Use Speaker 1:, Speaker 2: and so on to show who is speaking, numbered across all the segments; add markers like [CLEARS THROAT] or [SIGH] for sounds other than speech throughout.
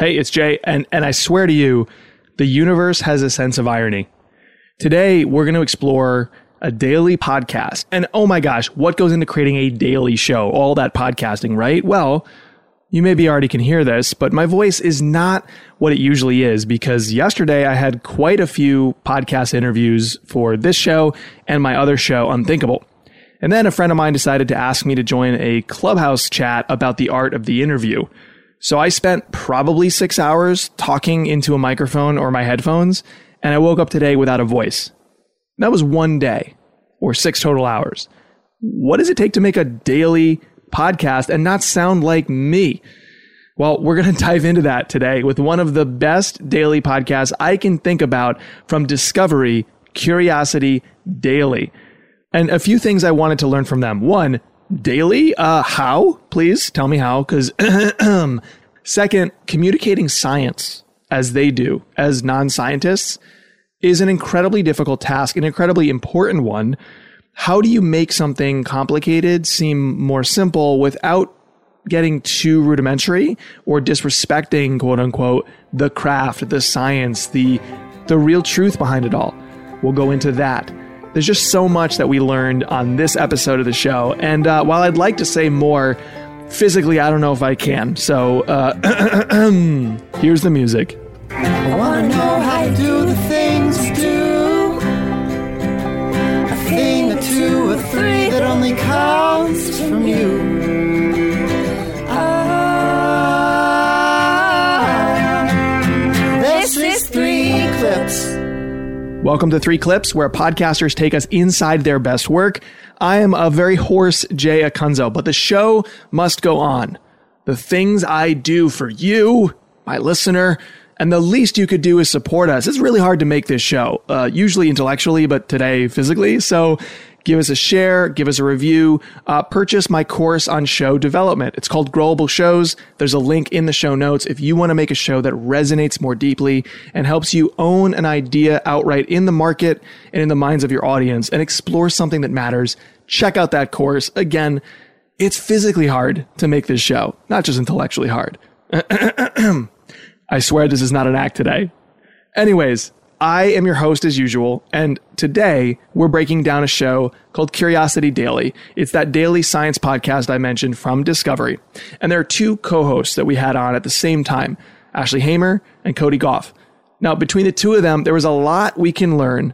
Speaker 1: Hey, it's Jay, and, and I swear to you, the universe has a sense of irony. Today, we're going to explore a daily podcast. And oh my gosh, what goes into creating a daily show? All that podcasting, right? Well, you maybe already can hear this, but my voice is not what it usually is because yesterday I had quite a few podcast interviews for this show and my other show, Unthinkable. And then a friend of mine decided to ask me to join a clubhouse chat about the art of the interview. So I spent probably six hours talking into a microphone or my headphones, and I woke up today without a voice. That was one day or six total hours. What does it take to make a daily podcast and not sound like me? Well, we're going [LAUGHS] to dive into that today with one of the best daily podcasts I can think about from Discovery, Curiosity Daily. And a few things I wanted to learn from them. One, daily? Uh, how? Please tell me how. Because, [CLEARS THROAT] second, communicating science as they do, as non scientists, is an incredibly difficult task, an incredibly important one. How do you make something complicated seem more simple without getting too rudimentary or disrespecting, quote unquote, the craft, the science, the, the real truth behind it all? We'll go into that. There's just so much that we learned on this episode of the show. And uh, while I'd like to say more, physically, I don't know if I can. So uh, [CLEARS THROAT] here's the music.
Speaker 2: I wanna know how to do the things do. A thing two three that only comes
Speaker 1: Welcome to Three Clips, where podcasters take us inside their best work. I am a very hoarse Jay Acunzo, but the show must go on. The things I do for you, my listener, and the least you could do is support us. It's really hard to make this show, uh, usually intellectually, but today physically. So give us a share, give us a review, uh, purchase my course on show development. It's called Growable Shows. There's a link in the show notes if you want to make a show that resonates more deeply and helps you own an idea outright in the market and in the minds of your audience and explore something that matters. Check out that course. Again, it's physically hard to make this show, not just intellectually hard. [CLEARS THROAT] I swear this is not an act today. Anyways, I am your host as usual, and today we're breaking down a show called Curiosity Daily. It's that daily science podcast I mentioned from Discovery. And there are two co-hosts that we had on at the same time, Ashley Hamer and Cody Gough. Now, between the two of them, there was a lot we can learn,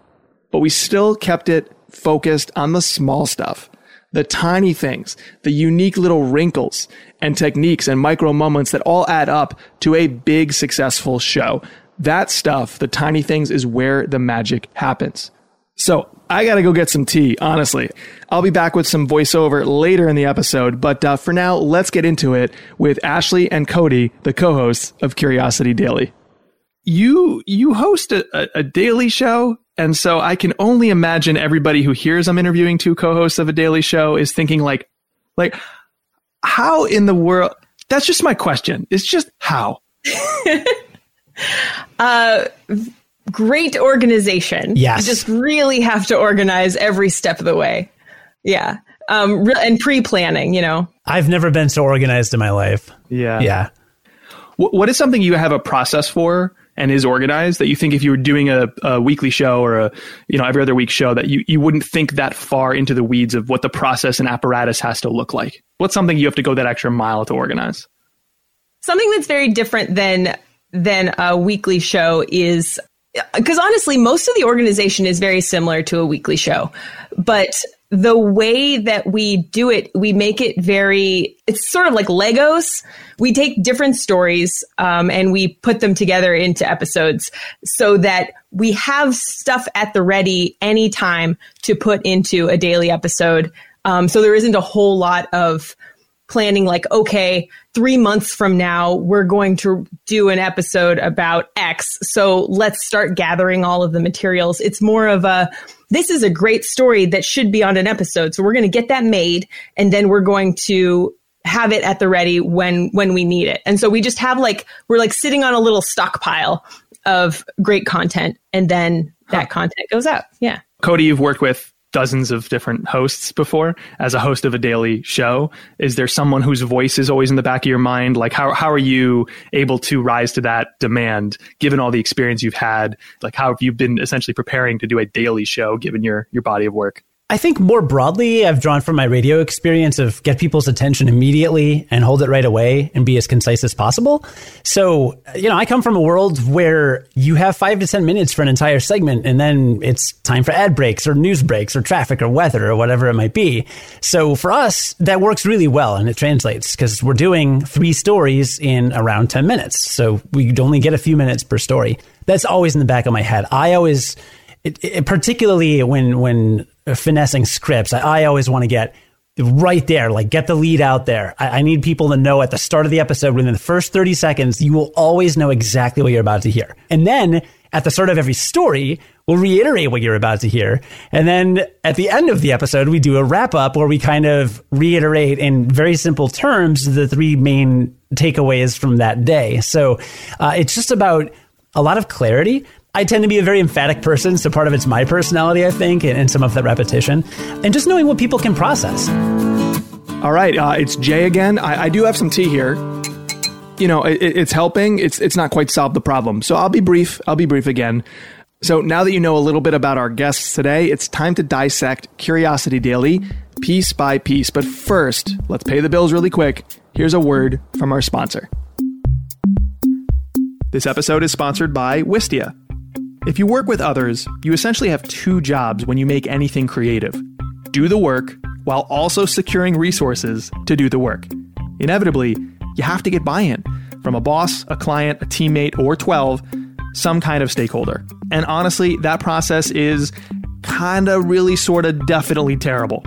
Speaker 1: but we still kept it focused on the small stuff the tiny things, the unique little wrinkles and techniques and micro moments that all add up to a big successful show. That stuff, the tiny things, is where the magic happens. So I gotta go get some tea, honestly. I'll be back with some voiceover later in the episode, but uh, for now, let's get into it with Ashley and Cody, the co-hosts of Curiosity Daily. You you host a, a, a daily show and so I can only imagine everybody who hears I'm interviewing two co-hosts of a daily show is thinking like, like, how in the world? That's just my question. It's just how. [LAUGHS] [LAUGHS]
Speaker 3: uh, great organization.
Speaker 4: Yes.
Speaker 3: You just really have to organize every step of the way. Yeah. Um, re- and pre-planning, you know.
Speaker 4: I've never been so organized in my life.
Speaker 1: Yeah.
Speaker 4: Yeah.
Speaker 1: What, what is something you have a process for and is organized that you think if you were doing a, a, weekly show or a you know every other week show that you, you wouldn't think that far into the weeds of what the process and apparatus has to look like what's something you have to go that extra mile to organize
Speaker 3: something that's very different than than a weekly show is because honestly most of the organization is very similar to a weekly show but the way that we do it, we make it very, it's sort of like Legos. We take different stories um, and we put them together into episodes so that we have stuff at the ready anytime to put into a daily episode. Um, so there isn't a whole lot of planning like, okay, three months from now, we're going to do an episode about X. So let's start gathering all of the materials. It's more of a, this is a great story that should be on an episode. So we're going to get that made and then we're going to have it at the ready when when we need it. And so we just have like we're like sitting on a little stockpile of great content and then that huh. content goes out. Yeah.
Speaker 1: Cody, you've worked with dozens of different hosts before as a host of a daily show. Is there someone whose voice is always in the back of your mind? Like how how are you able to rise to that demand given all the experience you've had? Like how have you been essentially preparing to do a daily show given your your body of work?
Speaker 4: I think more broadly, I've drawn from my radio experience of get people's attention immediately and hold it right away and be as concise as possible. So, you know, I come from a world where you have five to 10 minutes for an entire segment and then it's time for ad breaks or news breaks or traffic or weather or whatever it might be. So for us, that works really well and it translates because we're doing three stories in around 10 minutes. So we only get a few minutes per story. That's always in the back of my head. I always, it, it, particularly when when finessing scripts, I, I always want to get right there, like get the lead out there. I, I, need people to know at the start of the episode, within the first 30 seconds, you will always know exactly what you're about to hear. And then at the start of every story, we'll reiterate what you're about to hear. And then at the end of the episode, we do a wrap up where we kind of reiterate in very simple terms the three main takeaways from that day. So uh, it's just about a lot of clarity I tend to be a very emphatic person, so part of it's my personality, I think, and, and some of that repetition, and just knowing what people can process.
Speaker 1: All right, uh, it's Jay again. I, I, do have some tea here. You know, it, it's helping. It's it's not quite solved the problem. So I'll be brief. I'll be brief again. So now that you know a little bit about our guests today, it's time to dissect Curiosity Daily piece by piece. But first, let's pay the bills really quick. Here's a word from our sponsor. This episode is sponsored by Wistia. If you work with others, you essentially have two jobs when you make anything creative do the work while also securing resources to do the work. Inevitably, you have to get buy in from a boss, a client, a teammate, or 12, some kind of stakeholder. And honestly, that process is kinda, really, sorta, definitely terrible.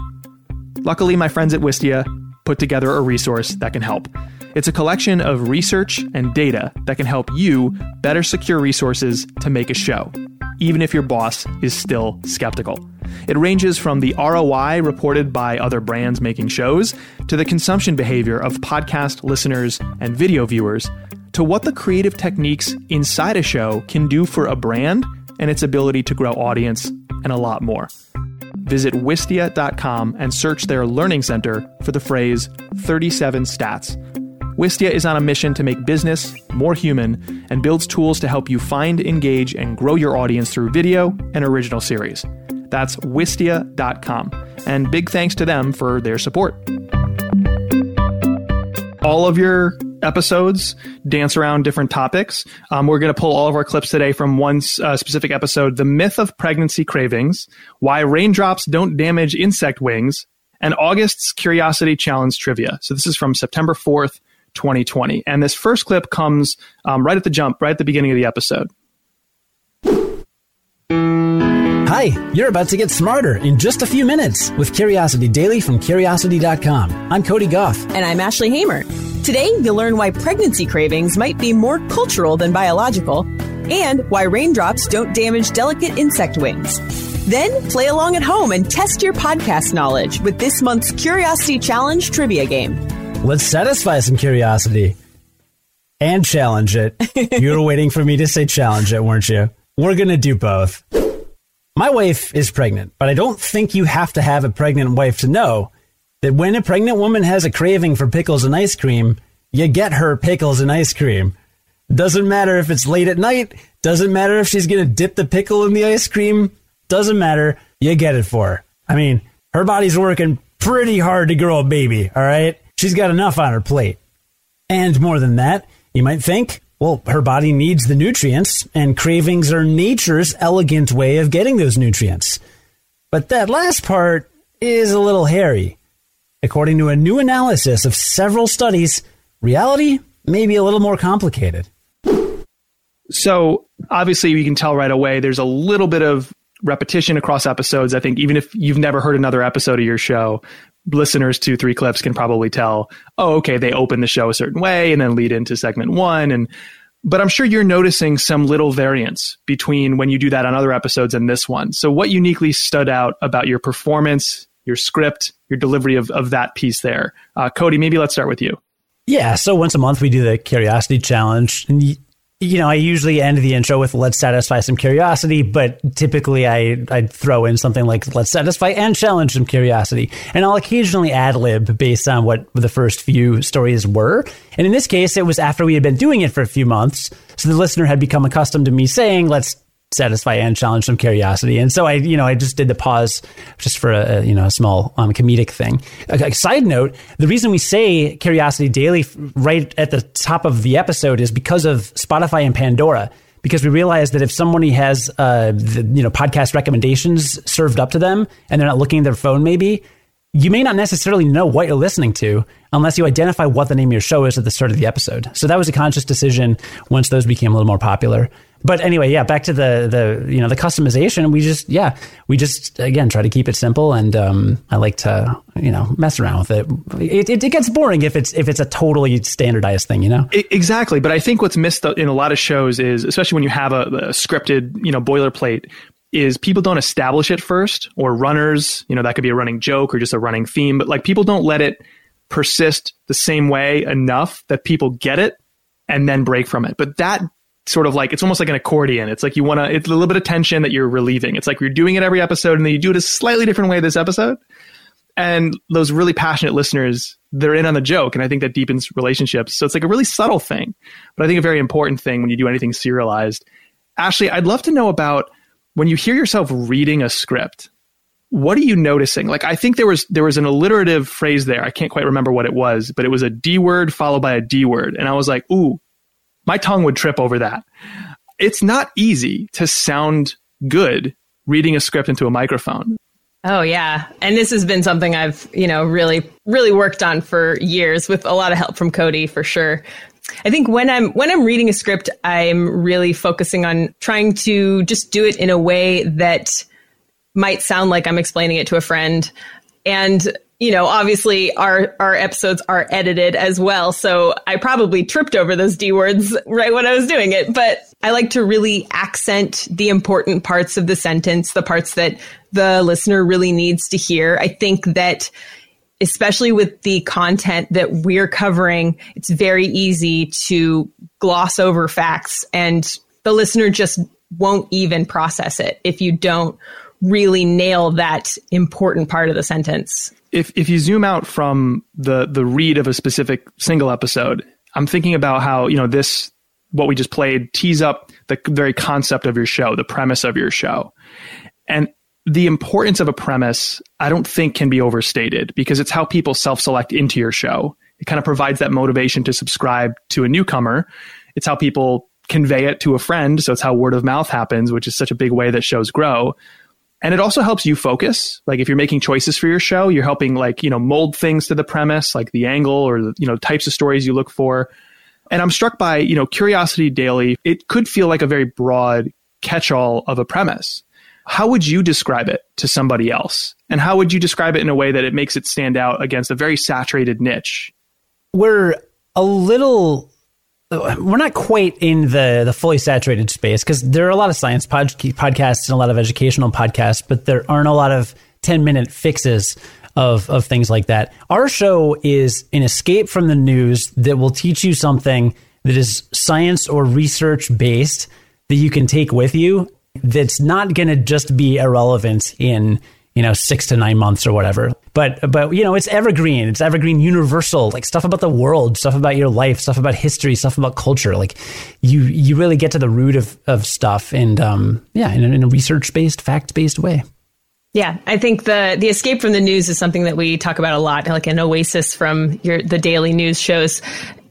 Speaker 1: Luckily, my friends at Wistia put together a resource that can help. It's a collection of research and data that can help you better secure resources to make a show, even if your boss is still skeptical. It ranges from the ROI reported by other brands making shows to the consumption behavior of podcast listeners and video viewers to what the creative techniques inside a show can do for a brand and its ability to grow audience and a lot more. Visit wistia.com and search their learning center for the phrase 37 stats Wistia is on a mission to make business more human and builds tools to help you find, engage, and grow your audience through video and original series. That's wistia.com. And big thanks to them for their support. All of your episodes dance around different topics. Um, we're going to pull all of our clips today from one uh, specific episode The Myth of Pregnancy Cravings, Why Raindrops Don't Damage Insect Wings, and August's Curiosity Challenge Trivia. So this is from September 4th, 2020. And this first clip comes um, right at the jump, right at the beginning of the episode.
Speaker 5: Hi, you're about to get smarter in just a few minutes with Curiosity Daily from Curiosity.com. I'm Cody Gough.
Speaker 3: And I'm Ashley Hamer. Today, you'll learn why pregnancy cravings might be more cultural than biological and why raindrops don't damage delicate insect wings. Then play along at home and test your podcast knowledge with this month's Curiosity Challenge trivia game.
Speaker 5: Let's satisfy some curiosity and challenge it. [LAUGHS] you were waiting for me to say challenge it, weren't you? We're going to do both. My wife is pregnant, but I don't think you have to have a pregnant wife to know that when a pregnant woman has a craving for pickles and ice cream, you get her pickles and ice cream. Doesn't matter if it's late at night, doesn't matter if she's going to dip the pickle in the ice cream, doesn't matter, you get it for her. I mean, her body's working pretty hard to grow a baby, all right? She's got enough on her plate. And more than that, you might think, well, her body needs the nutrients, and cravings are nature's elegant way of getting those nutrients. But that last part is a little hairy. According to a new analysis of several studies, reality may be a little more complicated.
Speaker 1: So, obviously, you can tell right away there's a little bit of repetition across episodes. I think even if you've never heard another episode of your show, listeners to three clips can probably tell, oh, okay, they open the show a certain way and then lead into segment one. And, but I'm sure you're noticing some little variance between when you do that on other episodes and this one. So what uniquely stood out about your performance, your script, your delivery of, of that piece there? Uh, Cody, maybe let's start with you.
Speaker 4: Yeah. So once a month we do the curiosity challenge and you know, I usually end the intro with "Let's satisfy some curiosity," but typically I I throw in something like "Let's satisfy and challenge some curiosity," and I'll occasionally ad lib based on what the first few stories were. And in this case, it was after we had been doing it for a few months, so the listener had become accustomed to me saying, "Let's satisfy and challenge some curiosity. And so I, you know, I just did the pause just for a, you know, a small um, comedic thing. A, a, side note, the reason we say curiosity daily right at the top of the episode is because of Spotify and Pandora. Because we realize that if somebody has, uh, the, you know, podcast recommendations served up to them and they're not looking at their phone, maybe you may not necessarily know what you're listening to unless you identify what the name of your show is at the start of the episode. So that was a conscious decision once those became a little more popular but anyway, yeah, back to the the you know the customization. We just yeah, we just again try to keep it simple, and um, I like to you know mess around with it. It, it. it, gets boring if it's if it's a totally standardized thing, you know.
Speaker 1: Exactly, but I think what's missed in a lot of shows is, especially when you have a, a scripted you know boilerplate, is people don't establish it first, or runners. You know that could be a running joke or just a running theme, but like people don't let it persist the same way enough that people get it and then break from it. But that sort of like it's almost like an accordion. It's like you want to. It's a little bit of tension that you're relieving. It's like you're doing it every episode, and then you do it a slightly different way this episode. And those really passionate listeners, they're in on the joke, and I think that deepens relationships. So it's like a really subtle thing, but I think a very important thing when you do anything serialized. Ashley, I'd love to know about when you hear yourself reading a script. What are you noticing? Like I think there was there was an alliterative phrase there. I can't quite remember what it was, but it was a D word followed by a D word, and I was like, "Ooh, my tongue would trip over that. It's not easy to sound good reading a script into a microphone.
Speaker 3: Oh yeah. And this has been something I've, you know, really really worked on for years with a lot of help from Cody for sure. I think when I'm when I'm reading a script, I'm really focusing on trying to just do it in a way that might sound like I'm explaining it to a friend. And you know, obviously our our episodes are edited as well, so I probably tripped over those D words right when I was doing it, but I like to really accent the important parts of the sentence, the parts that the listener really needs to hear. I think that especially with the content that we're covering, it's very easy to gloss over facts and the listener just won't even process it if you don't really nail that important part of the sentence
Speaker 1: if if you zoom out from the the read of a specific single episode, I'm thinking about how you know this what we just played tees up the very concept of your show, the premise of your show, and the importance of a premise. I don't think can be overstated because it's how people self select into your show. It kind of provides that motivation to subscribe to a newcomer. It's how people convey it to a friend. So it's how word of mouth happens, which is such a big way that shows grow and it also helps you focus. Like if you're making choices for your show you're helping like you know mold things to the premise like the angle or the you know types of stories you look for. And i'm struck by you know curiosity daily it could feel like a very broad catch-all of a premise. How would you describe it to somebody else? And how would you describe it in a way that it makes it stand out against a very saturated niche?
Speaker 4: We're a little we're not quite in the the fully saturated space because there are a lot of science pod, podcasts and a lot of educational podcasts, but there aren't a lot of ten minute fixes of of things like that. Our show is an escape from the news that will teach you something that is science or research based that you can take with you. That's not going to just be irrelevant in you know, six to nine months or whatever. But, but, you know, it's evergreen. It's evergreen universal, like stuff about the world, stuff about your life, stuff about history, stuff about culture. Like you, you really get to the root of, of stuff. And, um, yeah, in a, in a research based, fact based way.
Speaker 3: Yeah, I think the the escape from the news is something that we talk about a lot, like an oasis from your the daily news shows.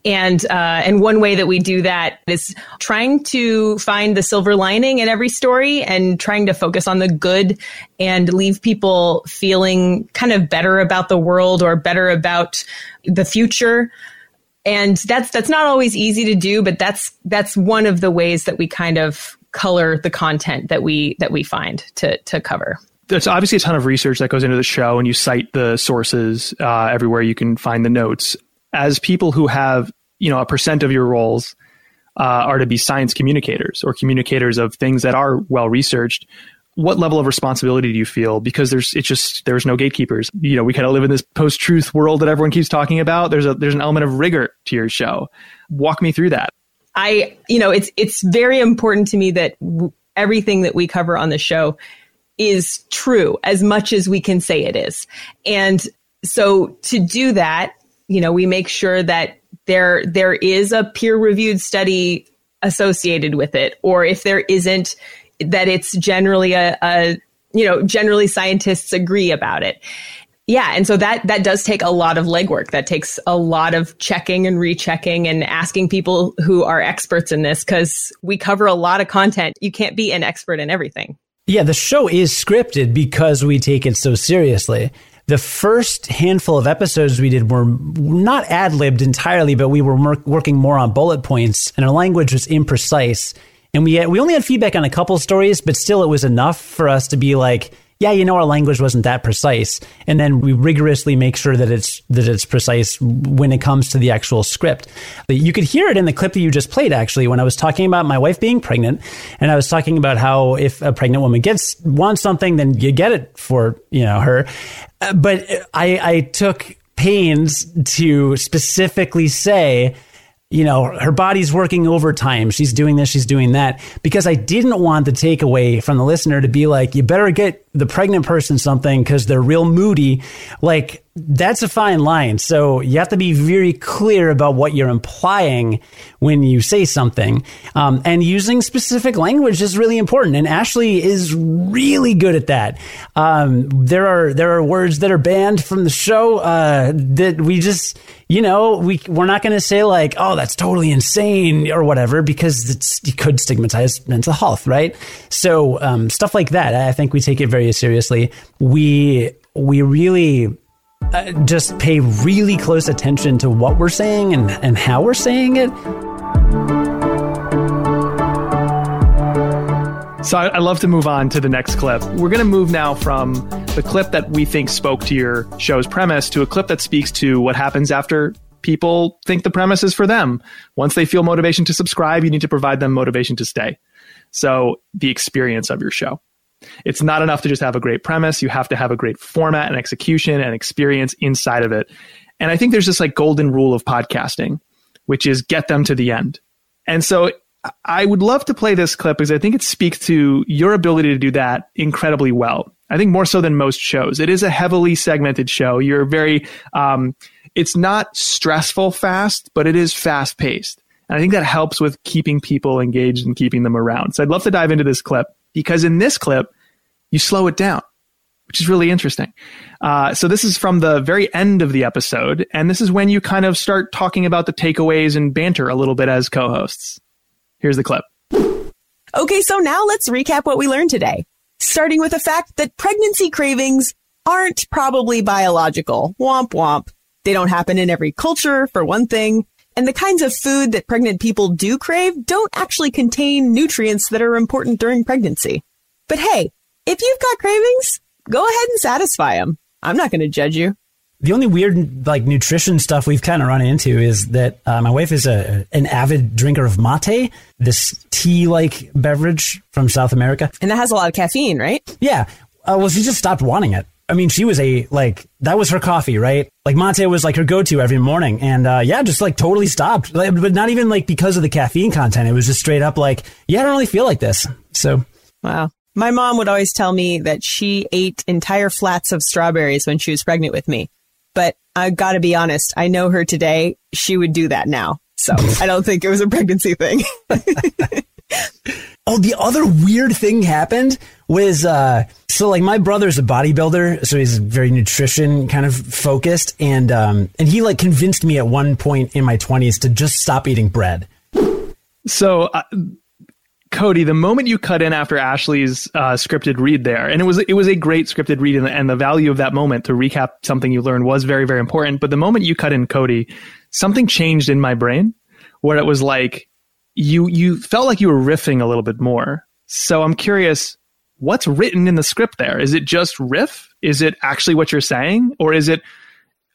Speaker 3: And uh, and one way that we do that is trying to find the silver lining in every story and trying to focus on the good and leave people feeling kind of better about the world or better about the future. And that's that's not always easy to do, but that's that's one of the ways that we kind of color the content that we that we find to to cover
Speaker 1: there's obviously a ton of research that goes into the show, and you cite the sources uh, everywhere you can find the notes as people who have you know a percent of your roles uh, are to be science communicators or communicators of things that are well researched what level of responsibility do you feel? Because there's it's just there's no gatekeepers. You know we kind of live in this post-truth world that everyone keeps talking about. There's a there's an element of rigor to your show. Walk me through that.
Speaker 3: I, you know, it's it's very important to me that w- everything that we cover on the show is true as much as we can say it is. And so to do that, you know, we make sure that there there is a peer reviewed study associated with it, or if there isn't, that it's generally a, a you know generally scientists agree about it. Yeah, and so that that does take a lot of legwork. That takes a lot of checking and rechecking and asking people who are experts in this because we cover a lot of content. You can't be an expert in everything.
Speaker 4: Yeah, the show is scripted because we take it so seriously. The first handful of episodes we did were not ad libbed entirely, but we were working more on bullet points, and our language was imprecise. And we had, we only had feedback on a couple stories, but still, it was enough for us to be like, yeah, you know, our language wasn't that precise. And then we rigorously make sure that it's, that it's precise when it comes to the actual script. You could hear it in the clip that you just played, actually, when I was talking about my wife being pregnant. And I was talking about how if a pregnant woman gets, wants something, then you get it for, you know, her. Uh, but I, I took pains to specifically say, you know, her body's working overtime. She's doing this, she's doing that. Because I didn't want the takeaway from the listener to be like, you better get the pregnant person something because they're real moody. Like, that's a fine line. So you have to be very clear about what you're implying when you say something. Um, and using specific language is really important. And Ashley is really good at that. Um, there are there are words that are banned from the show uh, that we just you know we we're not going to say like oh that's totally insane or whatever because it could stigmatize mental health, right? So um, stuff like that. I think we take it very seriously. We we really uh, just pay really close attention to what we're saying and, and how we're saying it.
Speaker 1: So I, I love to move on to the next clip. We're going to move now from the clip that we think spoke to your show's premise to a clip that speaks to what happens after people think the premise is for them. Once they feel motivation to subscribe, you need to provide them motivation to stay. So the experience of your show. It's not enough to just have a great premise. You have to have a great format and execution and experience inside of it. And I think there's this like golden rule of podcasting, which is get them to the end. And so I would love to play this clip because I think it speaks to your ability to do that incredibly well. I think more so than most shows. It is a heavily segmented show. You're very, um, it's not stressful fast, but it is fast paced. And I think that helps with keeping people engaged and keeping them around. So I'd love to dive into this clip because in this clip, you slow it down, which is really interesting. Uh, so this is from the very end of the episode, and this is when you kind of start talking about the takeaways and banter a little bit as co-hosts. Here's the clip.
Speaker 6: Okay, so now let's recap what we learned today. Starting with the fact that pregnancy cravings aren't probably biological. Womp womp. They don't happen in every culture, for one thing. And the kinds of food that pregnant people do crave don't actually contain nutrients that are important during pregnancy. But hey, if you've got cravings, go ahead and satisfy them. I'm not going to judge you.
Speaker 4: The only weird like nutrition stuff we've kind of run into is that uh, my wife is a an avid drinker of mate, this tea like beverage from South America,
Speaker 6: and that has a lot of caffeine, right?
Speaker 4: Yeah. Uh, well, she just stopped wanting it. I mean, she was a like that was her coffee, right? Like mate was like her go-to every morning, and uh, yeah, just like totally stopped. Like, but not even like because of the caffeine content. It was just straight up like, yeah, I don't really feel like this. So,
Speaker 6: wow. My mom would always tell me that she ate entire flats of strawberries when she was pregnant with me. But I got to be honest, I know her today. She would do that now. So [LAUGHS] I don't think it was a pregnancy thing. [LAUGHS]
Speaker 4: Oh, the other weird thing happened was uh, so like my brother's a bodybuilder, so he's very nutrition kind of focused, and um, and he like convinced me at one point in my twenties to just stop eating bread.
Speaker 1: So. Uh, Cody, the moment you cut in after Ashley's uh, scripted read there, and it was it was a great scripted read, and the, and the value of that moment to recap something you learned was very very important. But the moment you cut in Cody, something changed in my brain, where it was like, you you felt like you were riffing a little bit more. So I'm curious, what's written in the script there? Is it just riff? Is it actually what you're saying, or is it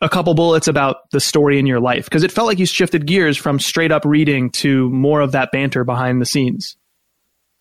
Speaker 1: a couple bullets about the story in your life? Because it felt like you shifted gears from straight up reading to more of that banter behind the scenes.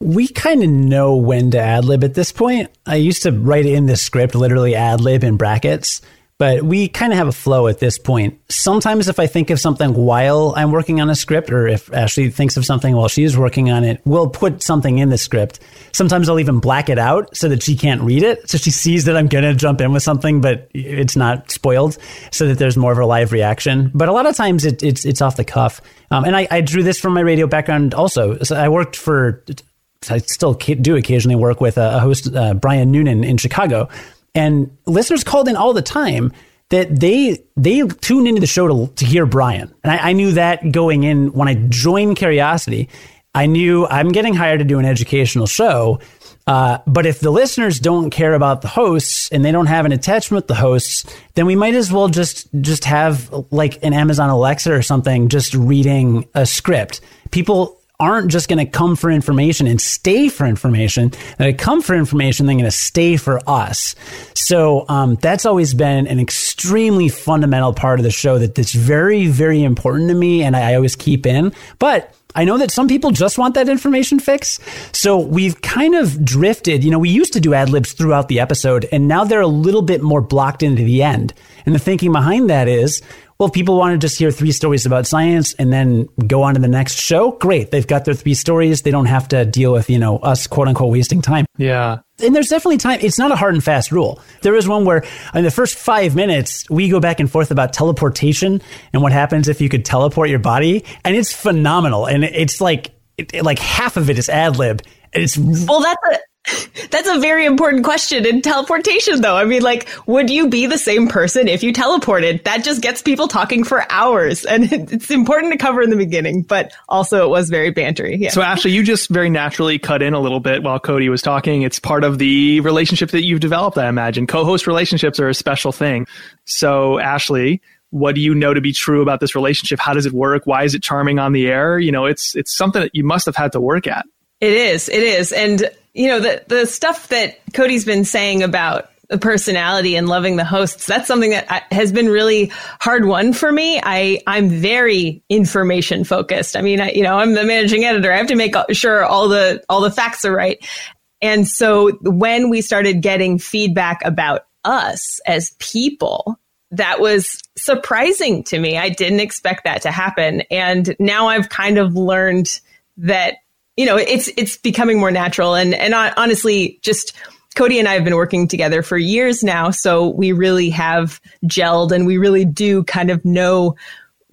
Speaker 4: We kind of know when to ad lib at this point. I used to write in the script literally ad lib in brackets but we kind of have a flow at this point. Sometimes if I think of something while I'm working on a script, or if Ashley thinks of something while she's working on it, we'll put something in the script. Sometimes I'll even black it out so that she can't read it. So she sees that I'm going to jump in with something, but it's not spoiled so that there's more of a live reaction. But a lot of times it, it's, it's off the cuff. Um, and I, I drew this from my radio background also. So I worked for I still do occasionally work with a, host, uh, Brian Noonan in Chicago, and listeners called in all the time that they they tune into the show to, to hear Brian, and I, I knew that going in when I joined Curiosity. I knew I'm getting hired to do an educational show, uh, but if the listeners don't care about the hosts and they don't have an attachment with the hosts, then we might as well just just have like an Amazon Alexa or something just reading a script. People aren't just going to come for information and stay for information. They come for information, they're going to stay for us. So um, that's always been an extremely fundamental part of the show that that's very, very important to me, and I, I always keep in. But I know that some people just want that information fix. So we've kind of drifted. You know, we used to do ad libs throughout the episode, and now they're a little bit more blocked into the end. And the thinking behind that is well, if people want to just hear three stories about science and then go on to the next show, great. They've got their three stories. They don't have to deal with, you know, us quote unquote wasting time.
Speaker 1: Yeah.
Speaker 4: And there's definitely time. It's not a hard and fast rule. There is one where in the first five minutes, we go back and forth about teleportation and what happens if you could teleport your body. And it's phenomenal. And it's like, it, like half of it is ad lib. And it's
Speaker 3: well, that's a, [LAUGHS] that's a very important question in teleportation, though. I mean, like, would you be the same person if you teleported? That just gets people talking for hours. [LAUGHS] And it's important to cover in the beginning, but also it was very bantery. Yeah.
Speaker 1: So, Ashley, you just very naturally cut in a little bit while Cody was talking. It's part of the relationship that you've developed, I imagine. Co host relationships are a special thing. So, Ashley, what do you know to be true about this relationship? How does it work? Why is it charming on the air? You know, it's it's something that you must have had to work at.
Speaker 3: It is. It is. And you know, the the stuff that Cody's been saying about the personality and loving the hosts, that's something that uh, has been really hard won for me. I I'm very information focused. I mean, I, you know, I'm the managing editor. I have to make sure all the all the facts are right. And so when we started getting feedback about us as people, that was surprising to me. I didn't expect that to happen. And now I've kind of learned that you know, it's it's becoming more natural. And and honestly, just Cody and I have been working together for years now, so we really have gelled, and we really do kind of know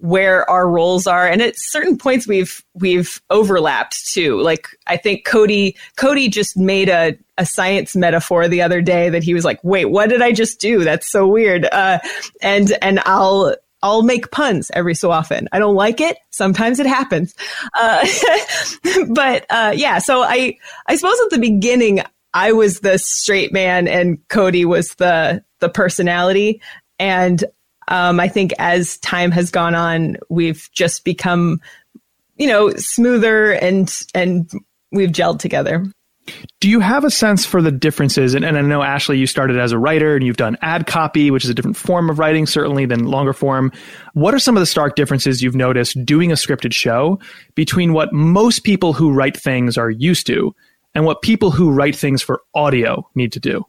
Speaker 3: where our roles are. And at certain points we've we've overlapped too. Like i think cody cody just made a, a science metaphor the other day that he was like wait what did i just do? That's so weird. Uh, and and i'll I'll make puns every so often. I don't like it. Sometimes it happens. Uh, [LAUGHS] but uh, yeah, so I I suppose at the beginning I was the straight man and Cody was the the personality. And um, I think as time has gone on, we've just become, you know, smoother and and we've gelled together.
Speaker 1: Do you have a sense for the differences? And, and, I know, Ashley, you started as a writer and you've done ad copy, which is a different form of writing, certainly than longer form. What are some of the stark differences you've noticed doing a scripted show between what most people who write things are used to and what people who write things for audio need to do?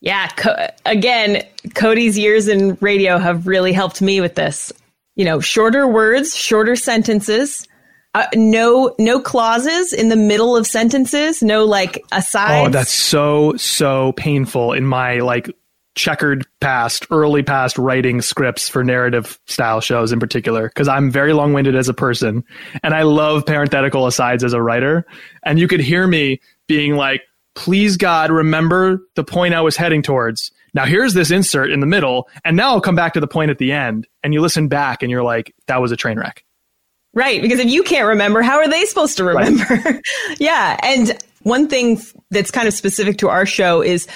Speaker 3: Yeah. Co- again, Cody's years in radio have really helped me with this. You know, shorter words, shorter sentences uh, no no clauses in the middle of sentences. No like aside.
Speaker 1: oh that's so so painful in my like checkered past early past writing scripts for narrative style shows in particular. Because i'm very long-winded as a person and i love parenthetical asides as a writer. And you could hear me being like please god remember the point i was heading towards. Now here's this insert in the middle and now i'll come back to the point at the end. And you listen back and you're like that was a train wreck
Speaker 3: Right. Because if you can't remember, how are they supposed to remember? Right. [LAUGHS] yeah. And one thing that's kind of specific to our show is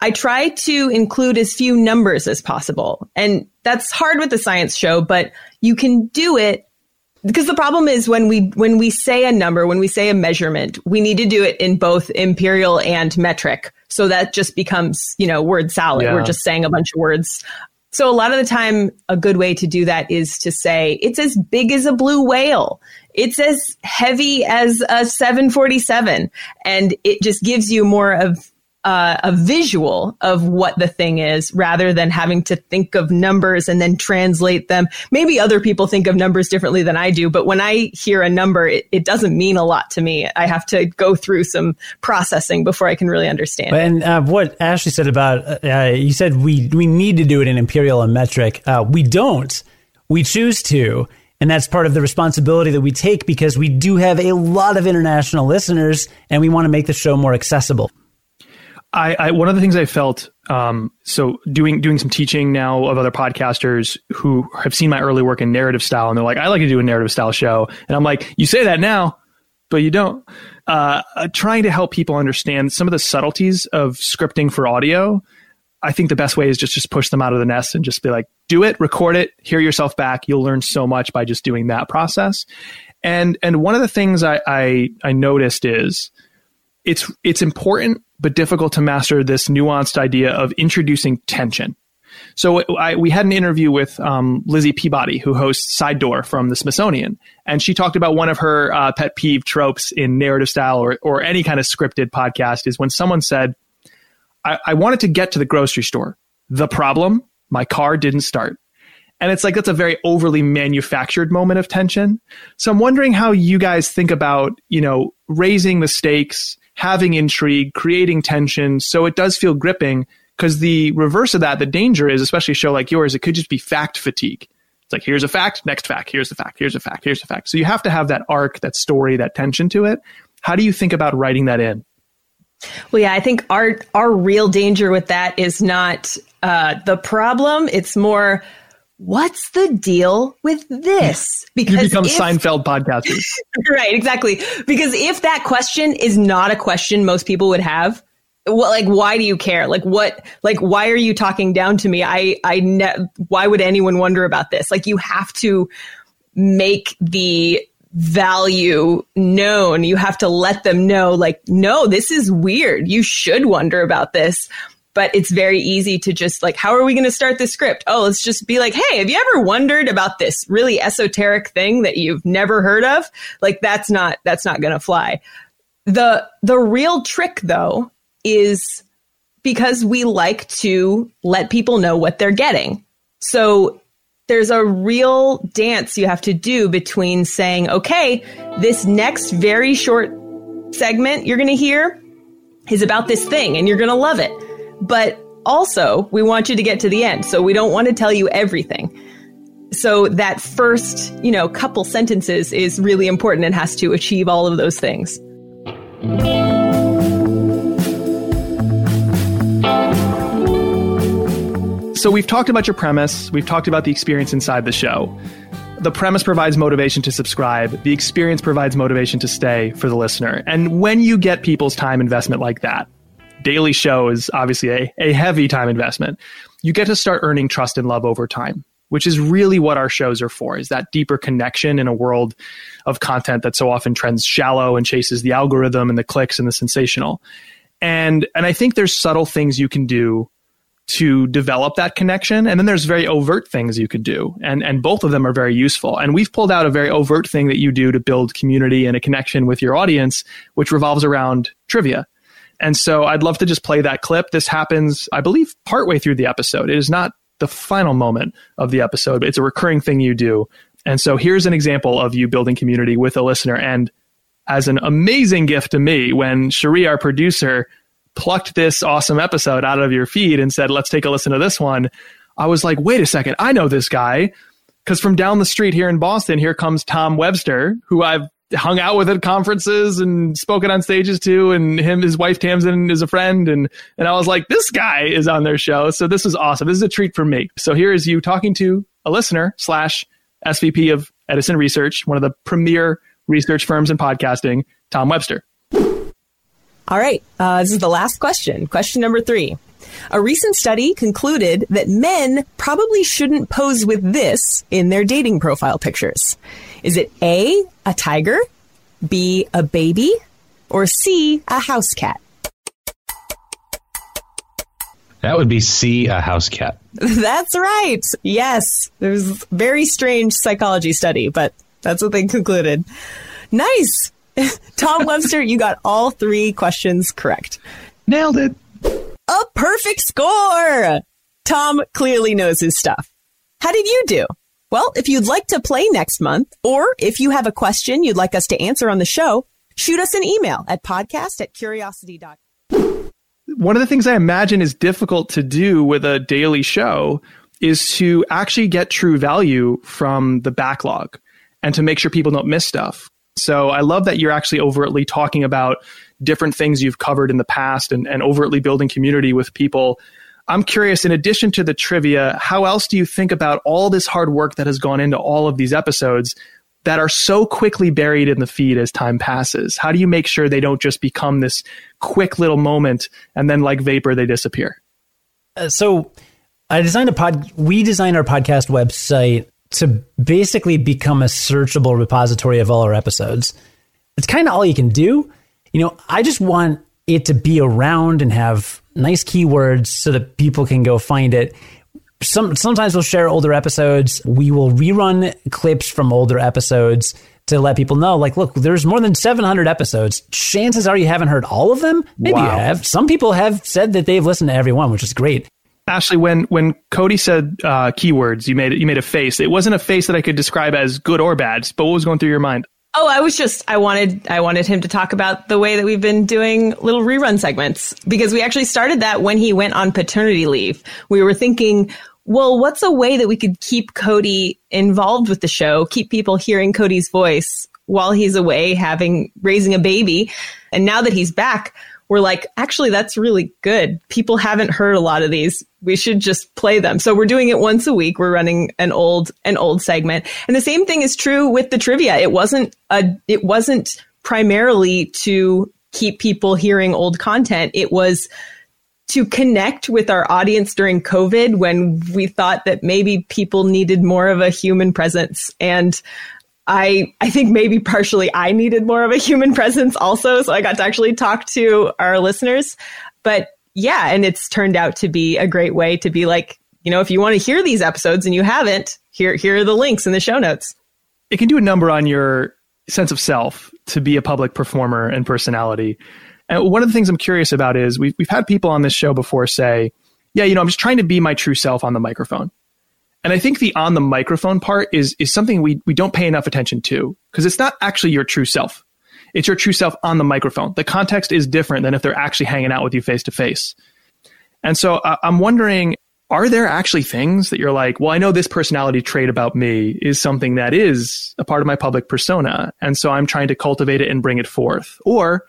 Speaker 3: I try to include as few numbers as possible. And that's hard with the science show, but you can do it because the problem is when we when we say a number, when we say a measurement, we need to do it in both imperial and metric. So that just becomes, you know, word salad. Yeah. We're just saying a bunch of words so a lot of the time, a good way to do that is to say it's as big as a blue whale. It's as heavy as a 747. And it just gives you more of uh, a visual of what the thing is rather than having to think of numbers and then translate them. Maybe other people think of numbers differently than I do, but when I hear a number, it, it doesn't mean a lot to me. I have to go through some processing before I can really understand.
Speaker 4: And uh, what Ashley said about, uh, you said we, we need to do it in imperial and metric. Uh, we don't. We choose to. And that's part of the responsibility that we take because we do have a lot of international listeners and we want to make the show more accessible.
Speaker 1: I, I, one of the things I felt um, so doing doing some teaching now of other podcasters who have seen my early work in narrative style and they're like I like to do a narrative style show. And I'm like you say that now but you don't. Uh, uh, trying to help people understand some of the subtleties of scripting for audio I think the best way is just just push them out of the nest and just be like do it record it hear yourself back. You'll learn so much by just doing that process. And and one of the things I, I, I noticed is it's it's important but difficult to master this nuanced idea of introducing tension. So I, we had an interview with um, Lizzie Peabody, who hosts Side Door from the Smithsonian, and she talked about one of her uh, pet peeve tropes in narrative style or, or any kind of scripted podcast is when someone said, I, I wanted to get to the grocery store. The problem, my car didn't start. And it's like that's a very overly manufactured moment of tension. So I'm wondering how you guys think about, you know, raising the stakes having intrigue, creating tension. So it does feel gripping because the reverse of that, the danger is, especially a show like yours, it could just be fact fatigue. It's like, here's a fact, next fact, here's a fact, here's a fact, here's a fact. So you have to have that arc, that story, that tension to it. How do you think about writing that in?
Speaker 3: Well, yeah, I think our our real danger with that is not uh, the problem. It's more what's the deal with this? [LAUGHS]
Speaker 1: Because you become if, Seinfeld podcasters. [LAUGHS]
Speaker 3: right, exactly. Because if that question is not a question most people would have, well, like, why do you care? Like, what, like, why are you talking down to me? I, I, ne- why would anyone wonder about this? Like, you have to make the value known. You have to let them know, like, no, this is weird. You should wonder about this but it's very easy to just like, how are we going to start the script? Oh, let's just be like, hey, have you ever wondered about this really esoteric thing that you've never heard of? Like, that's not, that's not going to fly. The, the real trick though is because we like to let people know what they're getting. So there's a real dance you have to do between saying, okay, this next very short segment you're going to hear is about this thing and you're going to love it but also, we want you to get to the end. So we don't want to tell you everything. So that first, you know, couple sentences is really important and has to achieve all of those things.
Speaker 1: So we've talked about your premise, we've talked about the experience inside the show. The premise provides motivation to subscribe, the experience provides motivation to stay for the listener. And when you get people's time investment like that, daily show is obviously a, a heavy time investment. You get to start earning trust and love over time, which is really what our shows are for, is that deeper connection in a world of content that so often trends shallow and chases the algorithm and the clicks and the sensational. And and I think there's subtle things you can do to develop that connection. And then there's very overt things you could do. And, and both of them are very useful. And we've pulled out a very overt thing that you do to build community and a connection with your audience, which revolves around trivia. And so I'd love to just play that clip. This happens, I believe, partway through the episode. It is not the final moment of the episode, but it's a recurring thing you do. And so here's an example of you building community with a listener. And as an amazing gift to me, when Cherie, our producer, plucked this awesome episode out of your feed and said, let's take a listen to this one, I was like, wait a second, I know this guy. Because from down the street here in Boston, here comes Tom Webster, who I've hung out with at conferences and spoken on stages too. And him, his wife Tamsin is a friend. And, and I was like, this guy is on their show. So this was awesome. This is a treat for me. So here is you talking to a listener slash SVP of Edison Research, one of the premier research firms in podcasting, Tom Webster.
Speaker 6: All right. Uh, this is the last question. Question number three. A recent study concluded that men probably shouldn't pose with this in their dating profile pictures. Is it A, a tiger, B, a baby, or C, a house cat?
Speaker 7: That would be C, a house cat. [LAUGHS]
Speaker 6: That's right. Yes. There's a very strange psychology study, but that's what they concluded. Nice. [LAUGHS] Tom Webster, you got all three questions correct.
Speaker 7: Nailed it.
Speaker 6: A perfect score! Tom clearly knows his stuff. How did you do? Well, if you'd like to play next month, or if you have a question you'd like us to answer on the show, shoot us an email at podcast at curiosity.com.
Speaker 1: One of the things I imagine is difficult to do with a daily show is to actually get true value from the backlog and to make sure people don't miss stuff. So I love that you're actually overtly talking about different things you've covered in the past and, and overtly building community with people. I'm curious, in addition to the trivia, how else do you think about all this hard work that has gone into all of these episodes that are so quickly buried in the feed as time passes? How do you make sure they don't just become this quick little moment and then, like vapor, they disappear?
Speaker 4: Uh, so, I designed a pod. We designed our podcast website to basically become a searchable repository of all our episodes. It's kind of all you can do. You know, I just want it to be around and have nice keywords so that people can go find it. Some sometimes we'll share older episodes. We will rerun clips from older episodes to let people know like look there's more than 700 episodes chances are you haven't heard all of them maybe wow. you have some people have said that they've listened to every one which is great
Speaker 1: Ashley, when when Cody said uh, keywords, you made you made a face. It wasn't a face that I could describe as good or bad. But what was going through your mind?
Speaker 3: Oh, I was just I wanted I wanted him to talk about the way that we've been doing little rerun segments because we actually started that when he went on paternity leave. We were thinking, well, what's a way that we could keep Cody involved with the show, keep people hearing Cody's voice while he's away having raising a baby, and now that he's back, we're like, actually, that's really good. People haven't heard a lot of these. We should just play them. So we're doing it once a week. We're running an old, an old segment. And the same thing is true with the trivia. It wasn't a, it wasn't primarily to keep people hearing old content. It was to connect with our audience during COVID when we thought that maybe people needed more of a human presence. And I I think maybe partially I needed more of a human [LAUGHS] presence also, so I got to actually talk to our listeners. But yeah, and it's turned out to be a great way to be like, you know, if you want to hear these episodes and you haven't, here here are the links in the show notes.
Speaker 1: It can do a number on your sense of self to be a public performer and personality. And one of the things I'm curious about is we've we've had people on this show before say, yeah, you know, I'm just trying to be my true self on the microphone. And I think the on the microphone part is is something we we don't pay enough attention to because it's not actually your true self. It's your true self on the microphone. The context is different than if they're actually hanging out with you face to face. And so uh, I'm wondering are there actually things that you're like, well, I know this personality trait about me is something that is a part of my public persona. And so I'm trying to cultivate it and bring it forth. Or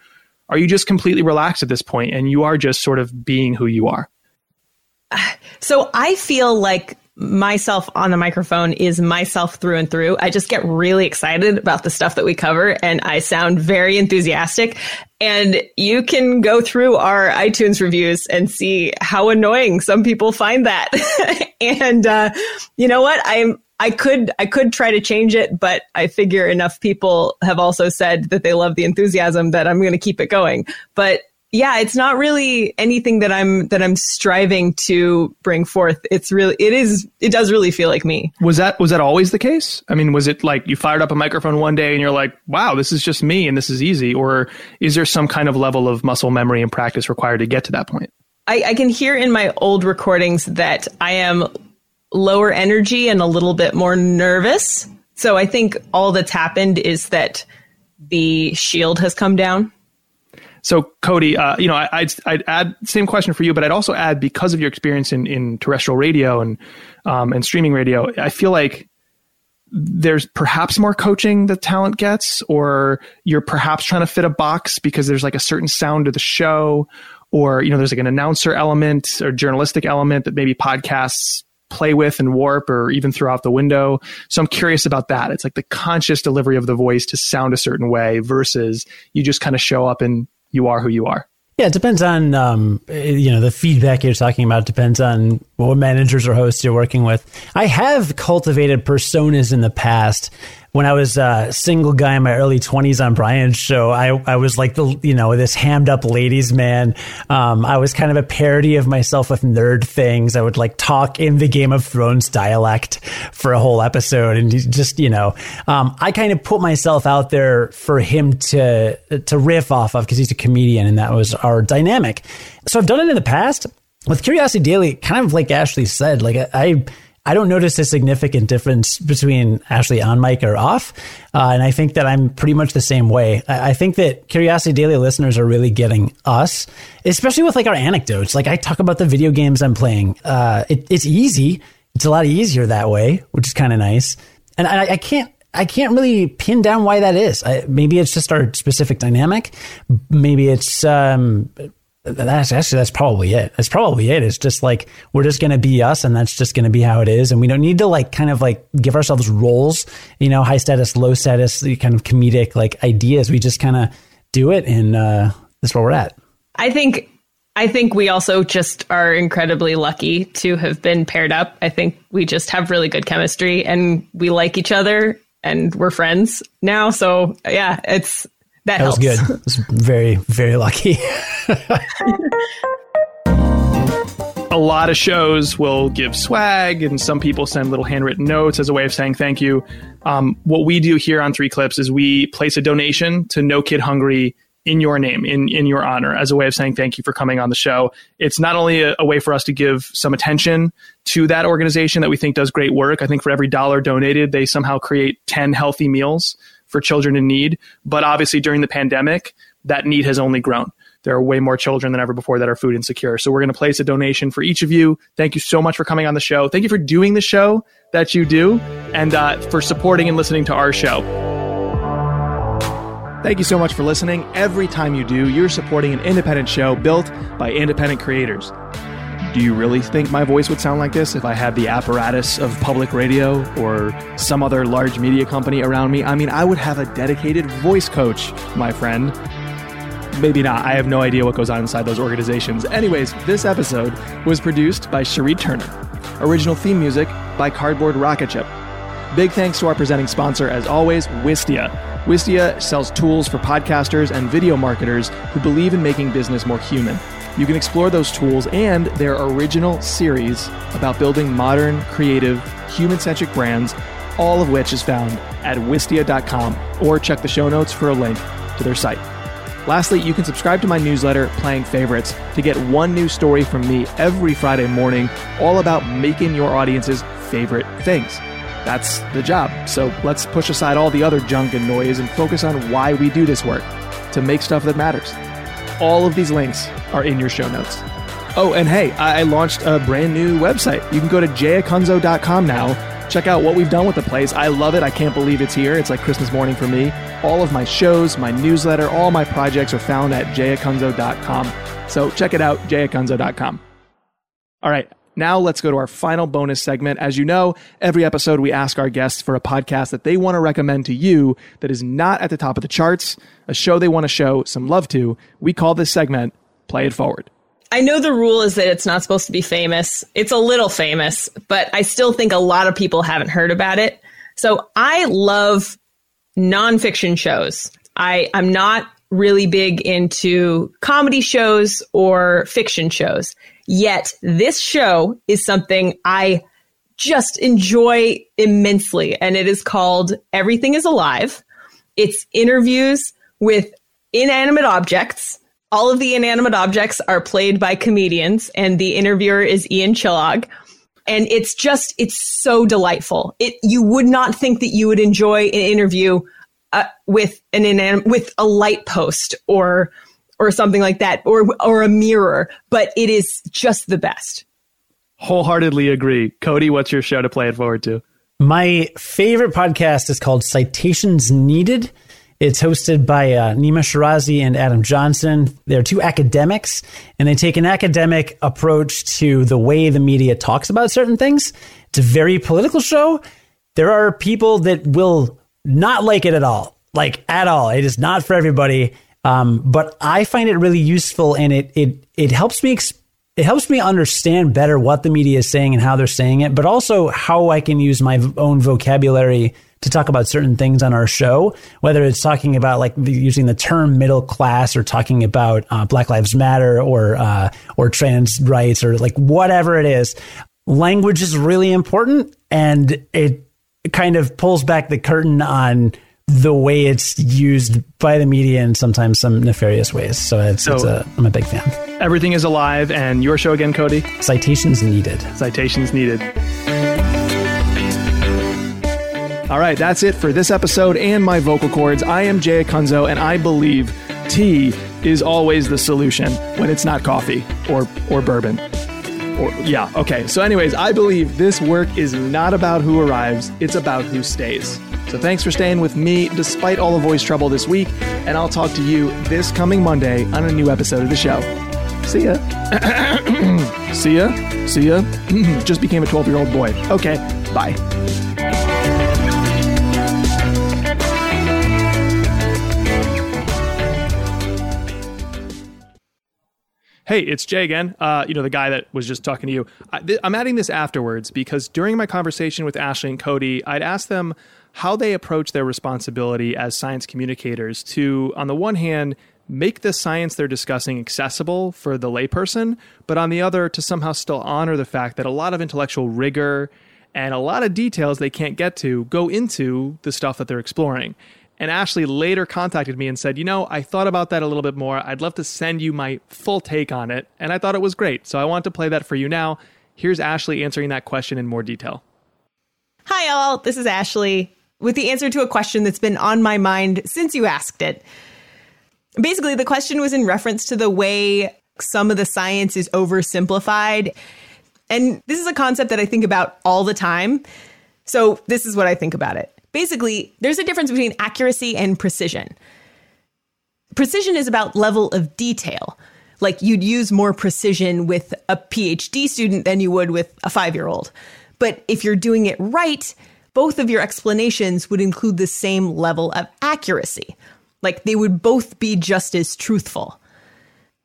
Speaker 1: are you just completely relaxed at this point and you are just sort of being who you are?
Speaker 3: So I feel like myself on the microphone is myself through and through. I just get really excited about the stuff that we cover and I sound very enthusiastic. And you can go through our iTunes reviews and see how annoying some people find that. [LAUGHS] and uh, you know what? I'm I could I could try to change it, but I figure enough people have also said that they love the enthusiasm that I'm going to keep it going. But yeah, it's not really anything that I'm that I'm striving to bring forth. It's really it is it does really feel like me.
Speaker 1: Was that was that always the case? I mean, was it like you fired up a microphone one day and you're like, "Wow, this is just me and this is easy," or is there some kind of level of muscle memory and practice required to get to that point?
Speaker 3: I, I can hear in my old recordings that I am lower energy and a little bit more nervous. So I think all that's happened is that the shield has come down.
Speaker 1: So, Cody, uh, you know, I, would I'd add same question for you, but I'd also add because of your experience in, in terrestrial radio and um, and streaming radio, I feel like there's perhaps more coaching that talent gets, or you're perhaps trying to fit a box because there's like a certain sound to the show, or you know, there's like an announcer element or journalistic element that maybe podcasts play with and warp or even throw out the window. So I'm curious about that. It's like the conscious delivery of the voice to sound a certain way versus you just kind of show up and you are who you are.
Speaker 4: Yeah, it depends on um, you know the feedback you're talking about. Depends on what managers or hosts you're working with. I have cultivated personas in the past when I was a single guy in my early 20s on Brian's show, I, I was like the, you know, this hammed up ladies man. Um, I was kind of a parody of myself with nerd things. I would like talk in the Game of Thrones dialect for a whole episode and just, you know, um, I kind of put myself out there for him to, to riff off of because he's a comedian and that was our dynamic. So I've done it in the past. With Curiosity Daily, kind of like Ashley said, like I, I don't notice a significant difference between Ashley on mic or off. Uh, and I think that I'm pretty much the same way. I, I, think that Curiosity Daily listeners are really getting us, especially with like our anecdotes. Like I talk about the video games I'm playing. Uh, it, it's easy. It's a lot easier that way, which is kind of nice. And I, I, can't, I can't really pin down why that is. I, maybe it's just our specific dynamic. Maybe it's, um, that's actually that's probably it. That's probably it. It's just like we're just gonna be us, and that's just gonna be how it is, and we don't need to like kind of like give ourselves roles, you know, high status, low status, kind of comedic like ideas. We just kind of do it, and uh, that's where we're at.
Speaker 3: I think I think we also just are incredibly lucky to have been paired up. I think we just have really good chemistry, and we like each other, and we're friends now. So yeah, it's that,
Speaker 4: that
Speaker 3: was
Speaker 4: good. It was very, very lucky. [LAUGHS]
Speaker 1: a lot of shows will give swag, and some people send little handwritten notes as a way of saying thank you. Um, what we do here on Three Clips is we place a donation to No Kid Hungry in your name, in in your honor, as a way of saying thank you for coming on the show. It's not only a, a, way for us to give some attention to that organization that we think does great work. I think for every dollar donated, they somehow create ten healthy meals for children in need. But obviously, during the pandemic, that need has only grown. There are way more children than ever before that are food insecure. So we're going to place a donation for each of you. Thank you so much for coming on the show. Thank you for doing the show that you do and uh, for supporting and listening to our show. Thank you so much for listening. Every time you do, you're supporting an independent show built by independent creators. Do you really think my voice would sound like this if I had the apparatus of public radio or some other large media company around me? I mean, I would have a dedicated voice coach, my friend. Maybe not. I have no idea what goes on inside those organizations. Anyways, this episode was produced by Cherie Turner. Original theme music by Cardboard Rocket Chip. Big thanks to our presenting sponsor, as always, Wistia. Wistia sells tools for podcasters and video marketers who believe in making business more human. You can explore those tools and their original series about building modern, creative, human centric brands, all of which is found at wistia.com or check the show notes for a link to their site. Lastly, you can subscribe to my newsletter, Playing Favorites, to get one new story from me every Friday morning, all about making your audience's favorite things. That's the job. So let's push aside all the other junk and noise and focus on why we do this work to make stuff that matters. All of these links are in your show notes. Oh, and hey, I launched a brand new website. You can go to jayacunzo.com now. Check out what we've done with the place. I love it. I can't believe it's here. It's like Christmas morning for me. All of my shows, my newsletter, all my projects are found at jayacunzo.com. So check it out, jayacunzo.com. All right, now let's go to our final bonus segment. As you know, every episode we ask our guests for a podcast that they want to recommend to you that is not at the top of the charts, a show they want to show some love to. We call this segment Play It Forward.
Speaker 3: I know the rule is that it's not supposed to be famous. It's a little famous, but I still think a lot of people haven't heard about it. So I love nonfiction shows. I, I'm not really big into comedy shows or fiction shows. Yet this show is something I just enjoy immensely. And it is called Everything is Alive. It's interviews with inanimate objects. All of the inanimate objects are played by comedians, and the interviewer is Ian Chillag. And it's just, it's so delightful. It, you would not think that you would enjoy an interview uh, with an inan- with a light post or or something like that, or or a mirror, but it is just the best.
Speaker 1: Wholeheartedly agree. Cody, what's your show to play it forward to?
Speaker 4: My favorite podcast is called Citations Needed. It's hosted by uh, Nima Shirazi and Adam Johnson. They're two academics, and they take an academic approach to the way the media talks about certain things. It's a very political show. There are people that will not like it at all, like at all. It is not for everybody. Um, but I find it really useful, and it it it helps me. Exp- it helps me understand better what the media is saying and how they're saying it, but also how I can use my own vocabulary to talk about certain things on our show, whether it's talking about like using the term middle class or talking about uh, Black Lives Matter or uh, or trans rights or like whatever it is. Language is really important, and it kind of pulls back the curtain on the way it's used by the media in sometimes some nefarious ways. So it's,
Speaker 1: So-
Speaker 4: it's a, I'm a big fan.
Speaker 1: Everything is alive, and your show again, Cody.
Speaker 4: Citations needed.
Speaker 1: Citations needed. All right, that's it for this episode and my vocal cords. I am Jay Acunzo, and I believe tea is always the solution when it's not coffee or or bourbon. Or yeah, okay. So, anyways, I believe this work is not about who arrives; it's about who stays. So, thanks for staying with me despite all the voice trouble this week, and I'll talk to you this coming Monday on a new episode of the show. See ya. [COUGHS] See ya. See ya. [COUGHS] Just became a 12 year old boy. Okay, bye. Hey, it's Jay again. Uh, you know, the guy that was just talking to you. I, I'm adding this afterwards because during my conversation with Ashley and Cody, I'd asked them how they approach their responsibility as science communicators to, on the one hand, make the science they're discussing accessible for the layperson, but on the other, to somehow still honor the fact that a lot of intellectual rigor and a lot of details they can't get to go into the stuff that they're exploring. And Ashley later contacted me and said, You know, I thought about that a little bit more. I'd love to send you my full take on it. And I thought it was great. So I want to play that for you now. Here's Ashley answering that question in more detail.
Speaker 3: Hi, all. This is Ashley with the answer to a question that's been on my mind since you asked it. Basically, the question was in reference to the way some of the science is oversimplified. And this is a concept that I think about all the time. So, this is what I think about it. Basically, there's a difference between accuracy and precision. Precision is about level of detail. Like you'd use more precision with a PhD student than you would with a five year old. But if you're doing it right, both of your explanations would include the same level of accuracy. Like they would both be just as truthful.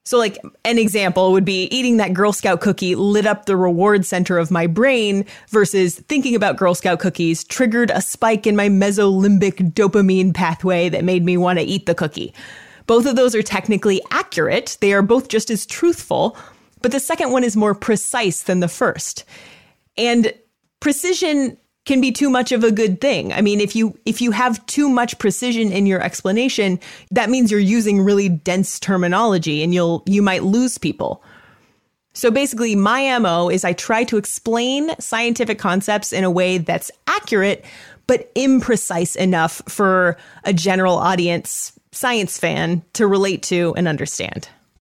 Speaker 3: So, like, an example would be eating that Girl Scout cookie lit up the reward center of my brain versus thinking about Girl Scout cookies triggered a spike in my mesolimbic dopamine pathway that made me want to eat the cookie. Both of those are technically accurate, they are both just as truthful, but the second one is more precise than the first. And precision can be too much of a good thing. I mean, if you if you have too much precision in your explanation, that means you're using really dense terminology and you'll you might lose people. So basically, my MO is I try to explain scientific concepts in a way that's accurate but imprecise enough for a general audience science fan to relate to and understand.